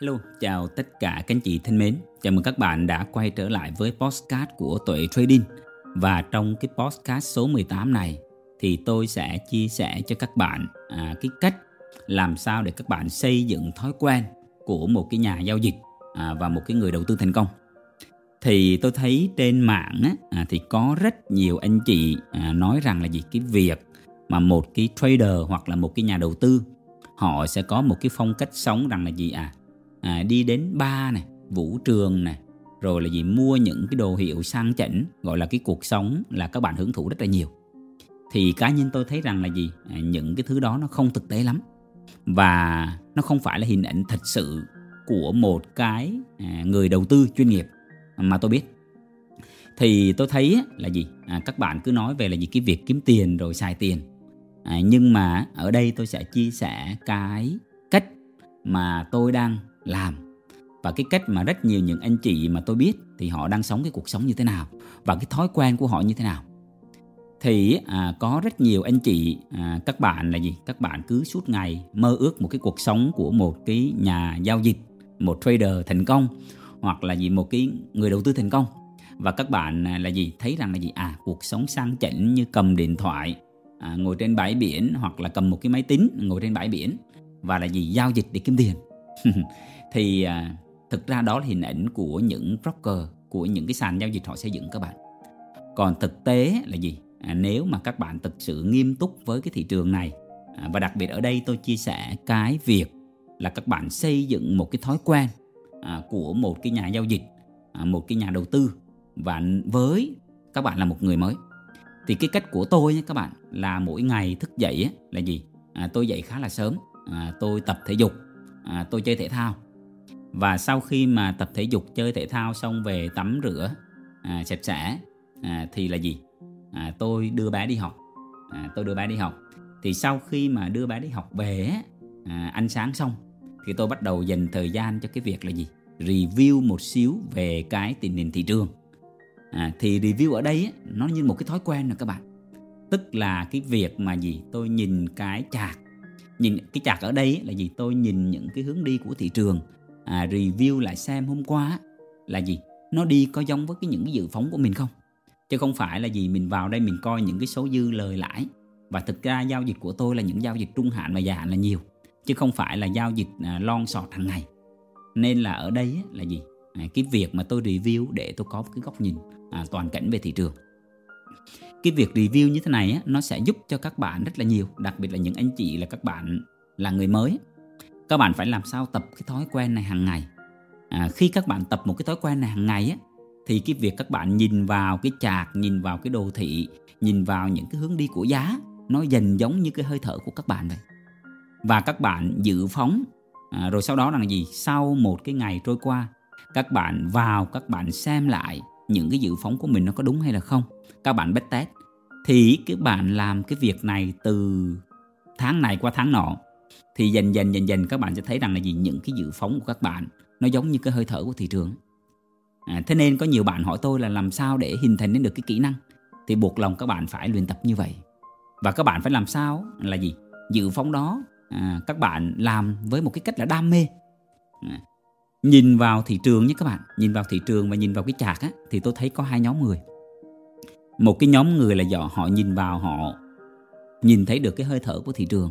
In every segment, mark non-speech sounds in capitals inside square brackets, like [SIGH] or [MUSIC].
Hello, chào tất cả các anh chị thân mến. Chào mừng các bạn đã quay trở lại với podcast của Tuệ Trading. Và trong cái podcast số 18 này thì tôi sẽ chia sẻ cho các bạn à, cái cách làm sao để các bạn xây dựng thói quen của một cái nhà giao dịch à, và một cái người đầu tư thành công. Thì tôi thấy trên mạng á, à, thì có rất nhiều anh chị à, nói rằng là gì cái việc mà một cái trader hoặc là một cái nhà đầu tư họ sẽ có một cái phong cách sống rằng là gì à à, đi đến ba này vũ trường này rồi là gì mua những cái đồ hiệu sang chảnh gọi là cái cuộc sống là các bạn hưởng thụ rất là nhiều. Thì cá nhân tôi thấy rằng là gì? À, những cái thứ đó nó không thực tế lắm. Và nó không phải là hình ảnh thật sự của một cái à, người đầu tư chuyên nghiệp mà tôi biết. Thì tôi thấy là gì? À, các bạn cứ nói về là gì? Cái việc kiếm tiền rồi xài tiền. À, nhưng mà ở đây tôi sẽ chia sẻ cái cách mà tôi đang làm. Và cái cách mà rất nhiều những anh chị mà tôi biết thì họ đang sống cái cuộc sống như thế nào và cái thói quen của họ như thế nào. Thì à, có rất nhiều anh chị à, các bạn là gì? Các bạn cứ suốt ngày mơ ước một cái cuộc sống của một cái nhà giao dịch một trader thành công hoặc là gì một cái người đầu tư thành công. Và các bạn à, là gì? Thấy rằng là gì? À cuộc sống sang chảnh như cầm điện thoại à, ngồi trên bãi biển hoặc là cầm một cái máy tính ngồi trên bãi biển và là gì? Giao dịch để kiếm tiền. [LAUGHS] thì à, thực ra đó là hình ảnh của những broker của những cái sàn giao dịch họ xây dựng các bạn. Còn thực tế là gì? À, nếu mà các bạn thực sự nghiêm túc với cái thị trường này à, và đặc biệt ở đây tôi chia sẻ cái việc là các bạn xây dựng một cái thói quen à, của một cái nhà giao dịch à, một cái nhà đầu tư và với các bạn là một người mới. Thì cái cách của tôi nhé các bạn là mỗi ngày thức dậy á, là gì? À, tôi dậy khá là sớm à, tôi tập thể dục à, tôi chơi thể thao. Và sau khi mà tập thể dục chơi thể thao xong về tắm rửa à, sạch sẽ à, thì là gì? À, tôi đưa bé đi học. À, tôi đưa bé đi học. Thì sau khi mà đưa bé đi học về à, ăn sáng xong thì tôi bắt đầu dành thời gian cho cái việc là gì? Review một xíu về cái tình hình thị trường. À, thì review ở đây nó như một cái thói quen rồi các bạn. Tức là cái việc mà gì? Tôi nhìn cái chạc nhìn cái chặt ở đây là gì? Tôi nhìn những cái hướng đi của thị trường. À, review lại xem hôm qua là gì? Nó đi có giống với cái những cái dự phóng của mình không? Chứ không phải là gì mình vào đây mình coi những cái số dư lời lãi. Và thực ra giao dịch của tôi là những giao dịch trung hạn và dài hạn là nhiều chứ không phải là giao dịch à, long sọt hàng ngày. Nên là ở đây là gì? À, cái việc mà tôi review để tôi có cái góc nhìn à, toàn cảnh về thị trường cái việc review như thế này á, nó sẽ giúp cho các bạn rất là nhiều đặc biệt là những anh chị là các bạn là người mới. Các bạn phải làm sao tập cái thói quen này hàng ngày. À, khi các bạn tập một cái thói quen này hàng ngày á thì cái việc các bạn nhìn vào cái chart nhìn vào cái đồ thị nhìn vào những cái hướng đi của giá nó dần giống như cái hơi thở của các bạn vậy. Và các bạn dự phóng à, rồi sau đó là gì? Sau một cái ngày trôi qua các bạn vào các bạn xem lại những cái dự phóng của mình nó có đúng hay là không? Các bạn bách test thì các bạn làm cái việc này từ tháng này qua tháng nọ thì dần dần dần dần các bạn sẽ thấy rằng là gì? Những cái dự phóng của các bạn nó giống như cái hơi thở của thị trường. À, thế nên có nhiều bạn hỏi tôi là làm sao để hình thành nên được cái kỹ năng? Thì buộc lòng các bạn phải luyện tập như vậy. Và các bạn phải làm sao là gì? Dự phóng đó à, các bạn làm với một cái cách là đam mê. À, nhìn vào thị trường nhé các bạn. Nhìn vào thị trường và nhìn vào cái chạc á thì tôi thấy có hai nhóm người. Một cái nhóm người là do họ nhìn vào họ nhìn thấy được cái hơi thở của thị trường.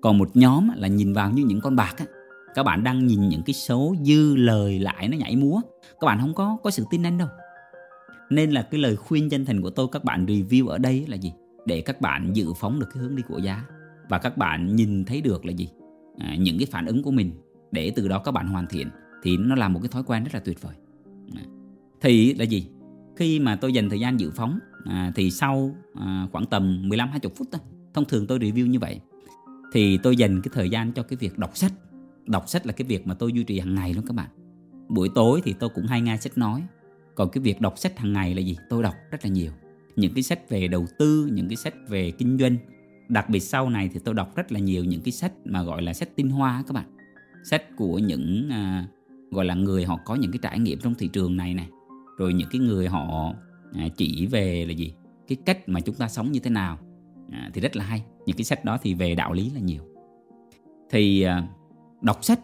Còn một nhóm là nhìn vào như những con bạc á. Các bạn đang nhìn những cái số dư lời lại nó nhảy múa. Các bạn không có có sự tin anh đâu. Nên là cái lời khuyên chân thành của tôi các bạn review ở đây là gì? Để các bạn dự phóng được cái hướng đi của giá. Và các bạn nhìn thấy được là gì? À, những cái phản ứng của mình. Để từ đó các bạn hoàn thiện thì nó là một cái thói quen rất là tuyệt vời. Thì là gì? Khi mà tôi dành thời gian dự phóng à, thì sau à, khoảng tầm 15 20 phút thôi thông thường tôi review như vậy thì tôi dành cái thời gian cho cái việc đọc sách. Đọc sách là cái việc mà tôi duy trì hàng ngày luôn các bạn. Buổi tối thì tôi cũng hay nghe sách nói còn cái việc đọc sách hàng ngày là gì? Tôi đọc rất là nhiều. Những cái sách về đầu tư những cái sách về kinh doanh đặc biệt sau này thì tôi đọc rất là nhiều những cái sách mà gọi là sách tinh hoa các bạn. Sách của những à, gọi là người họ có những cái trải nghiệm trong thị trường này này rồi những cái người họ à, chỉ về là gì? Cái cách mà chúng ta sống như thế nào. À, thì rất là hay. Những cái sách đó thì về đạo lý là nhiều. Thì à, đọc sách.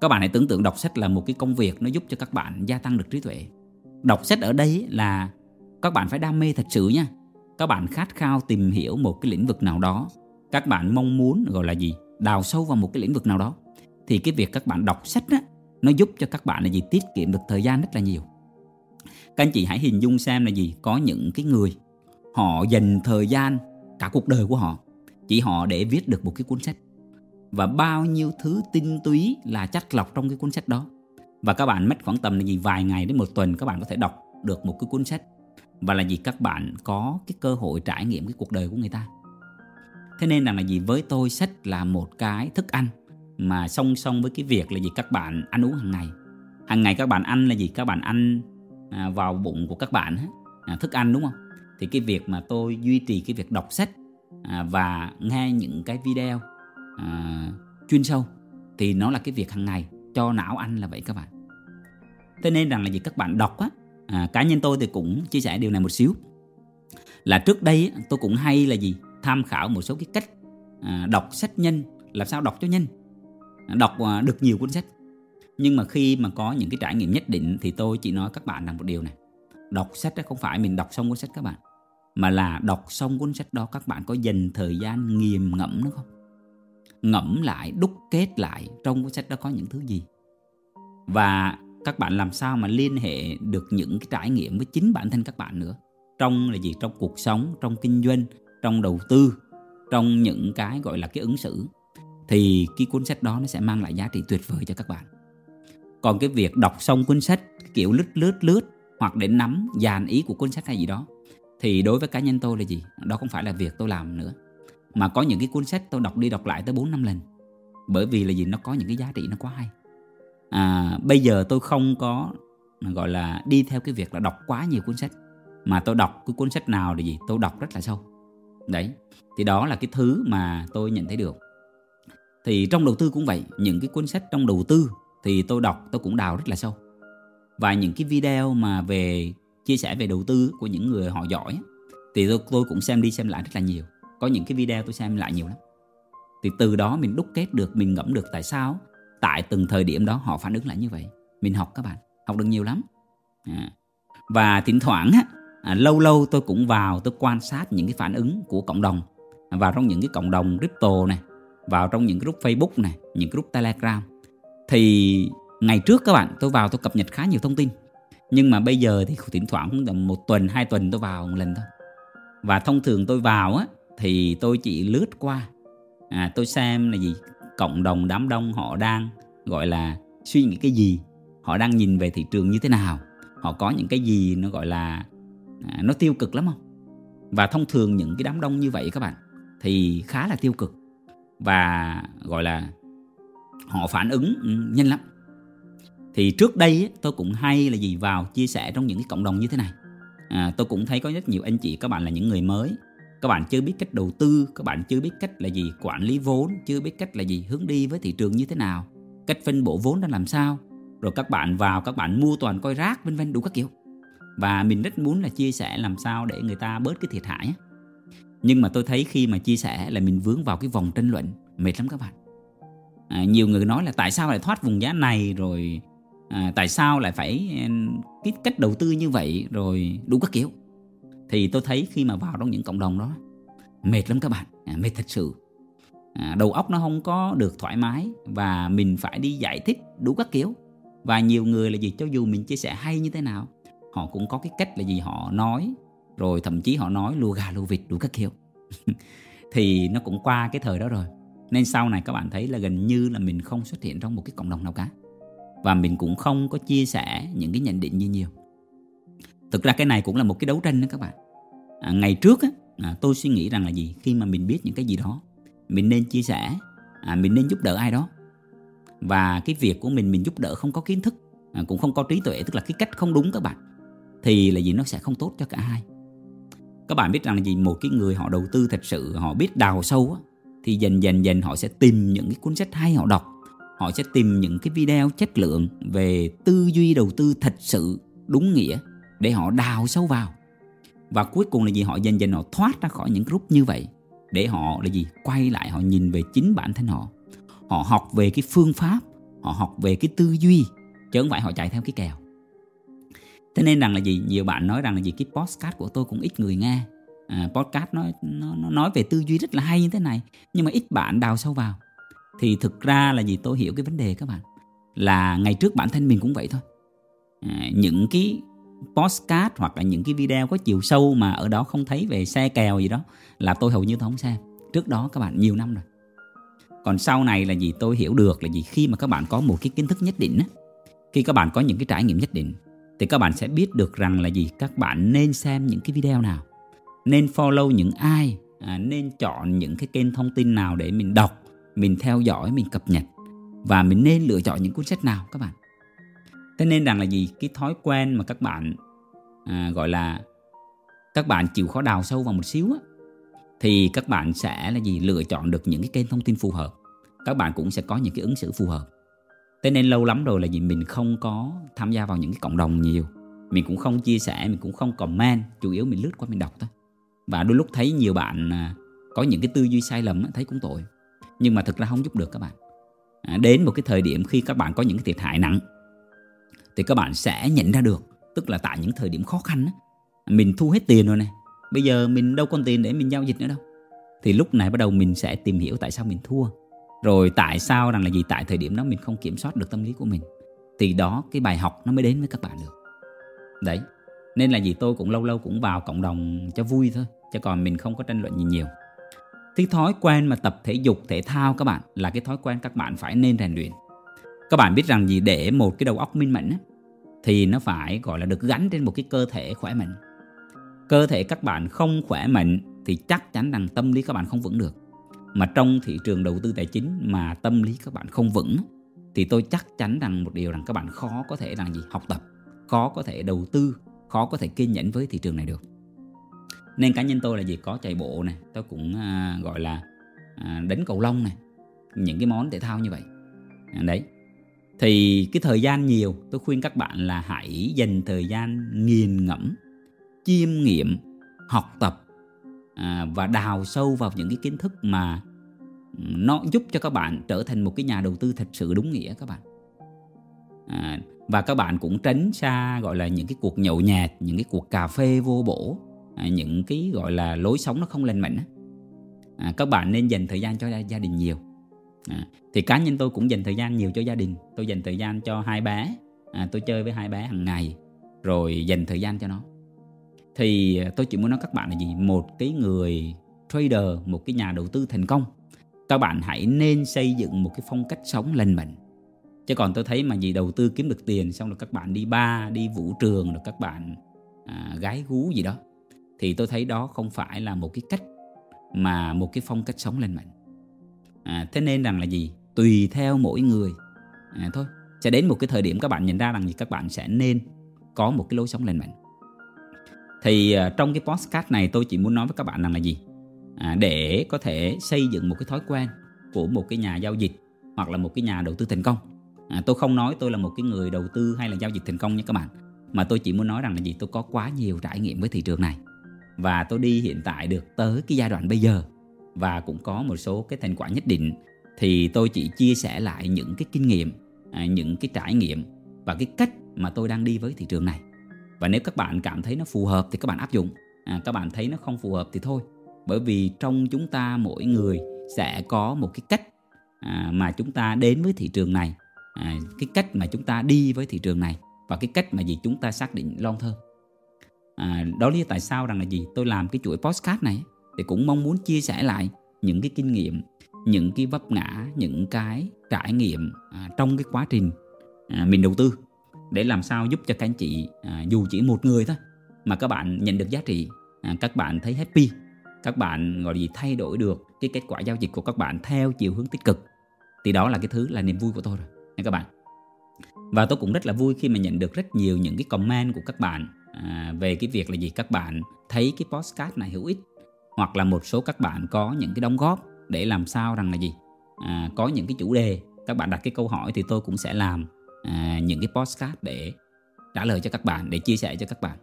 Các bạn hãy tưởng tượng đọc sách là một cái công việc nó giúp cho các bạn gia tăng được trí tuệ. Đọc sách ở đây là các bạn phải đam mê thật sự nha. Các bạn khát khao tìm hiểu một cái lĩnh vực nào đó. Các bạn mong muốn gọi là gì? Đào sâu vào một cái lĩnh vực nào đó. Thì cái việc các bạn đọc sách á nó giúp cho các bạn là gì? Tiết kiệm được thời gian rất là nhiều. Các anh chị hãy hình dung xem là gì? Có những cái người, họ dành thời gian cả cuộc đời của họ, chỉ họ để viết được một cái cuốn sách. Và bao nhiêu thứ tinh túy là chắc lọc trong cái cuốn sách đó. Và các bạn mất khoảng tầm là gì? Vài ngày đến một tuần các bạn có thể đọc được một cái cuốn sách. Và là gì? Các bạn có cái cơ hội trải nghiệm cái cuộc đời của người ta. Thế nên rằng là gì? Với tôi, sách là một cái thức ăn mà song song với cái việc là gì các bạn ăn uống hàng ngày. Hàng ngày các bạn ăn là gì? Các bạn ăn à, vào bụng của các bạn à, thức ăn đúng không? Thì cái việc mà tôi duy trì cái việc đọc sách à, và nghe những cái video à, chuyên sâu thì nó là cái việc hàng ngày. Cho não ăn là vậy các bạn. Thế nên rằng là gì? Các bạn đọc á à, cá nhân tôi thì cũng chia sẻ điều này một xíu. Là trước đây tôi cũng hay là gì? Tham khảo một số cái cách à, đọc sách nhanh, làm sao đọc cho nhanh đọc à, được nhiều cuốn sách. Nhưng mà khi mà có những cái trải nghiệm nhất định thì tôi chỉ nói các bạn rằng một điều này. Đọc sách đó không phải mình đọc xong cuốn sách các bạn, mà là đọc xong cuốn sách đó các bạn có dành thời gian nghiền ngẫm nó không? Ngẫm lại, đúc kết lại trong cuốn sách đó có những thứ gì? Và các bạn làm sao mà liên hệ được những cái trải nghiệm với chính bản thân các bạn nữa? Trong là gì? Trong cuộc sống, trong kinh doanh, trong đầu tư, trong những cái gọi là cái ứng xử thì cái cuốn sách đó nó sẽ mang lại giá trị tuyệt vời cho các bạn. Còn cái việc đọc xong cuốn sách kiểu lướt lướt lướt hoặc để nắm dàn ý của cuốn sách hay gì đó thì đối với cá nhân tôi là gì? Đó không phải là việc tôi làm nữa mà có những cái cuốn sách tôi đọc đi đọc lại tới 4 năm lần bởi vì là gì? Nó có những cái giá trị nó quá hay. À, bây giờ tôi không có gọi là đi theo cái việc là đọc quá nhiều cuốn sách mà tôi đọc cái cuốn sách nào là gì? Tôi đọc rất là sâu. Đấy thì đó là cái thứ mà tôi nhận thấy được thì trong đầu tư cũng vậy những cái cuốn sách trong đầu tư thì tôi đọc tôi cũng đào rất là sâu. Và những cái video mà về chia sẻ về đầu tư của những người họ giỏi thì tôi, tôi cũng xem đi xem lại rất là nhiều. Có những cái video tôi xem lại nhiều lắm. Thì từ đó mình đúc kết được mình ngẫm được tại sao tại từng thời điểm đó họ phản ứng lại như vậy. Mình học các bạn học được nhiều lắm. À. và thỉnh thoảng á, à, lâu lâu tôi cũng vào tôi quan sát những cái phản ứng của cộng đồng. Và trong những cái cộng đồng crypto này vào trong những group Facebook này những group Telegram. Thì ngày trước các bạn tôi vào tôi cập nhật khá nhiều thông tin. Nhưng mà bây giờ thì thỉnh thoảng một tuần hai tuần tôi vào một lần thôi. Và thông thường tôi vào á thì tôi chỉ lướt qua. À, tôi xem là gì? Cộng đồng đám đông họ đang gọi là suy nghĩ cái gì? Họ đang nhìn về thị trường như thế nào? Họ có những cái gì nó gọi là à, nó tiêu cực lắm không? Và thông thường những cái đám đông như vậy các bạn thì khá là tiêu cực và gọi là họ phản ứng ừ, nhanh lắm. Thì trước đây tôi cũng hay là gì vào chia sẻ trong những cái cộng đồng như thế này. À, tôi cũng thấy có rất nhiều anh chị các bạn là những người mới. Các bạn chưa biết cách đầu tư các bạn chưa biết cách là gì quản lý vốn chưa biết cách là gì hướng đi với thị trường như thế nào cách phân bổ vốn ra làm sao. Rồi các bạn vào các bạn mua toàn coi rác vân vân đủ các kiểu. Và mình rất muốn là chia sẻ làm sao để người ta bớt cái thiệt hại nhưng mà tôi thấy khi mà chia sẻ là mình vướng vào cái vòng tranh luận mệt lắm các bạn. À, nhiều người nói là tại sao lại thoát vùng giá này rồi à, tại sao lại phải cái cách đầu tư như vậy rồi đủ các kiểu. Thì tôi thấy khi mà vào trong những cộng đồng đó mệt lắm các bạn à, mệt thật sự. À, đầu óc nó không có được thoải mái và mình phải đi giải thích đủ các kiểu. Và nhiều người là gì cho dù mình chia sẻ hay như thế nào họ cũng có cái cách là gì họ nói rồi thậm chí họ nói lu gà lu vịt đủ các kiểu. [LAUGHS] Thì nó cũng qua cái thời đó rồi. Nên sau này các bạn thấy là gần như là mình không xuất hiện trong một cái cộng đồng nào cả. Và mình cũng không có chia sẻ những cái nhận định như nhiều. Thực ra cái này cũng là một cái đấu tranh đó các bạn. À, ngày trước á, à, tôi suy nghĩ rằng là gì? Khi mà mình biết những cái gì đó mình nên chia sẻ à, mình nên giúp đỡ ai đó. Và cái việc của mình mình giúp đỡ không có kiến thức à, cũng không có trí tuệ tức là cái cách không đúng các bạn thì là gì? Nó sẽ không tốt cho cả hai các bạn biết rằng là gì? Một cái người họ đầu tư thật sự họ biết đào sâu á, thì dần dần dần họ sẽ tìm những cái cuốn sách hay họ đọc. Họ sẽ tìm những cái video chất lượng về tư duy đầu tư thật sự đúng nghĩa để họ đào sâu vào. Và cuối cùng là gì? Họ dần dần họ thoát ra khỏi những group như vậy để họ là gì? Quay lại họ nhìn về chính bản thân họ. Họ học về cái phương pháp họ học về cái tư duy chứ không phải họ chạy theo cái kèo thế nên rằng là gì? Nhiều bạn nói rằng là gì? Cái podcast của tôi cũng ít người nghe. À, podcast nó, nó nó nói về tư duy rất là hay như thế này nhưng mà ít bạn đào sâu vào. Thì thực ra là gì? Tôi hiểu cái vấn đề các bạn. Là ngày trước bản thân mình cũng vậy thôi. À, những cái postcard hoặc là những cái video có chiều sâu mà ở đó không thấy về xe kèo gì đó là tôi hầu như tôi không xem. Trước đó các bạn nhiều năm rồi. Còn sau này là gì? Tôi hiểu được là gì? Khi mà các bạn có một cái kiến thức nhất định á khi các bạn có những cái trải nghiệm nhất định thì các bạn sẽ biết được rằng là gì? Các bạn nên xem những cái video nào? Nên follow những ai? À, nên chọn những cái kênh thông tin nào để mình đọc mình theo dõi mình cập nhật? Và mình nên lựa chọn những cuốn sách nào các bạn? Thế nên rằng là gì? Cái thói quen mà các bạn à, gọi là các bạn chịu khó đào sâu vào một xíu á, thì các bạn sẽ là gì? Lựa chọn được những cái kênh thông tin phù hợp. Các bạn cũng sẽ có những cái ứng xử phù hợp thế nên lâu lắm rồi là gì mình không có tham gia vào những cái cộng đồng nhiều. Mình cũng không chia sẻ mình cũng không comment chủ yếu mình lướt qua mình đọc thôi. Và đôi lúc thấy nhiều bạn à, có những cái tư duy sai lầm thấy cũng tội. Nhưng mà thực ra không giúp được các bạn. À, đến một cái thời điểm khi các bạn có những cái thiệt hại nặng thì các bạn sẽ nhận ra được. Tức là tại những thời điểm khó khăn mình thu hết tiền rồi này bây giờ mình đâu còn tiền để mình giao dịch nữa đâu. Thì lúc này bắt đầu mình sẽ tìm hiểu tại sao mình thua rồi tại sao rằng là gì tại thời điểm đó mình không kiểm soát được tâm lý của mình? Thì đó, cái bài học nó mới đến với các bạn được. Đấy, nên là gì tôi cũng lâu lâu cũng vào cộng đồng cho vui thôi, chứ còn mình không có tranh luận gì nhiều. Cái thói quen mà tập thể dục, thể thao các bạn là cái thói quen các bạn phải nên rèn luyện. Các bạn biết rằng gì, để một cái đầu óc minh mẫn thì nó phải, gọi là, được gắn trên một cái cơ thể khỏe mạnh. Cơ thể các bạn không khỏe mạnh thì chắc chắn rằng tâm lý các bạn không vững được mà trong thị trường đầu tư tài chính mà tâm lý các bạn không vững thì tôi chắc chắn rằng một điều rằng các bạn khó có thể làm gì? Học tập khó có thể đầu tư khó có thể kiên nhẫn với thị trường này được. Nên cá nhân tôi là gì? Có chạy bộ này tôi cũng à, gọi là à, đánh cầu lông này những cái món thể thao như vậy. À, đấy. Thì cái thời gian nhiều tôi khuyên các bạn là hãy dành thời gian nghiền ngẫm chiêm nghiệm học tập à, và đào sâu vào những cái kiến thức mà nó giúp cho các bạn trở thành một cái nhà đầu tư thật sự đúng nghĩa các bạn. À, và các bạn cũng tránh xa gọi là những cái cuộc nhậu nhẹt những cái cuộc cà phê vô bổ à, những cái gọi là lối sống nó không lành mạnh à, các bạn nên dành thời gian cho gia đình nhiều. À, thì cá nhân tôi cũng dành thời gian nhiều cho gia đình. Tôi dành thời gian cho hai bé. À, tôi chơi với hai bé hàng ngày rồi dành thời gian cho nó thì à, tôi chỉ muốn nói các bạn là gì? Một cái người trader một cái nhà đầu tư thành công. Các bạn hãy nên xây dựng một cái phong cách sống lành mạnh. Chứ còn tôi thấy mà gì đầu tư kiếm được tiền xong rồi các bạn đi ba đi vũ trường rồi các bạn à, gái gú gì đó thì tôi thấy đó không phải là một cái cách mà một cái phong cách sống lành mạnh. À, thế nên rằng là gì? Tùy theo mỗi người. À, thôi sẽ đến một cái thời điểm các bạn nhận ra rằng gì? Các bạn sẽ nên có một cái lối sống lành mạnh thì à, trong cái podcast này tôi chỉ muốn nói với các bạn rằng là gì? À, để có thể xây dựng một cái thói quen của một cái nhà giao dịch hoặc là một cái nhà đầu tư thành công. À, tôi không nói tôi là một cái người đầu tư hay là giao dịch thành công nha các bạn. Mà tôi chỉ muốn nói rằng là gì? Tôi có quá nhiều trải nghiệm với thị trường này. Và tôi đi hiện tại được tới cái giai đoạn bây giờ. Và cũng có một số cái thành quả nhất định. Thì tôi chỉ chia sẻ lại những cái kinh nghiệm à, những cái trải nghiệm và cái cách mà tôi đang đi với thị trường này và nếu các bạn cảm thấy nó phù hợp thì các bạn áp dụng. À, các bạn thấy nó không phù hợp thì thôi. Bởi vì trong chúng ta mỗi người sẽ có một cái cách à, mà chúng ta đến với thị trường này. À, cái cách mà chúng ta đi với thị trường này và cái cách mà gì chúng ta xác định long thơ. À, đó lý tại sao rằng là gì? Tôi làm cái chuỗi postcard này thì cũng mong muốn chia sẻ lại những cái kinh nghiệm những cái vấp ngã những cái trải nghiệm à, trong cái quá trình à, mình đầu tư để làm sao giúp cho các anh chị à, dù chỉ một người thôi mà các bạn nhận được giá trị à, các bạn thấy happy các bạn gọi gì thay đổi được cái kết quả giao dịch của các bạn theo chiều hướng tích cực thì đó là cái thứ là niềm vui của tôi rồi nha các bạn. Và tôi cũng rất là vui khi mà nhận được rất nhiều những cái comment của các bạn à, về cái việc là gì các bạn thấy cái postcard này hữu ích hoặc là một số các bạn có những cái đóng góp để làm sao rằng là gì à, có những cái chủ đề các bạn đặt cái câu hỏi thì tôi cũng sẽ làm à, những cái postcard để trả lời cho các bạn để chia sẻ cho các bạn.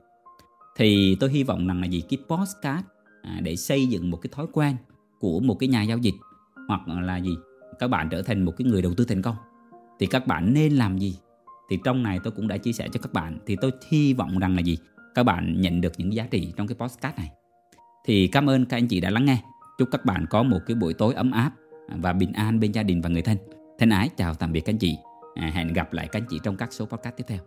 Thì tôi hy vọng rằng là gì cái postcard à, để xây dựng một cái thói quen của một cái nhà giao dịch hoặc là gì các bạn trở thành một cái người đầu tư thành công thì các bạn nên làm gì? Thì trong này tôi cũng đã chia sẻ cho các bạn. Thì tôi hy vọng rằng là gì? Các bạn nhận được những giá trị trong cái podcast này. Thì cảm ơn các anh chị đã lắng nghe. Chúc các bạn có một cái buổi tối ấm áp và bình an bên gia đình và người thân. Thân ái chào tạm biệt các anh chị à, hẹn gặp lại các anh chị trong các số podcast tiếp theo.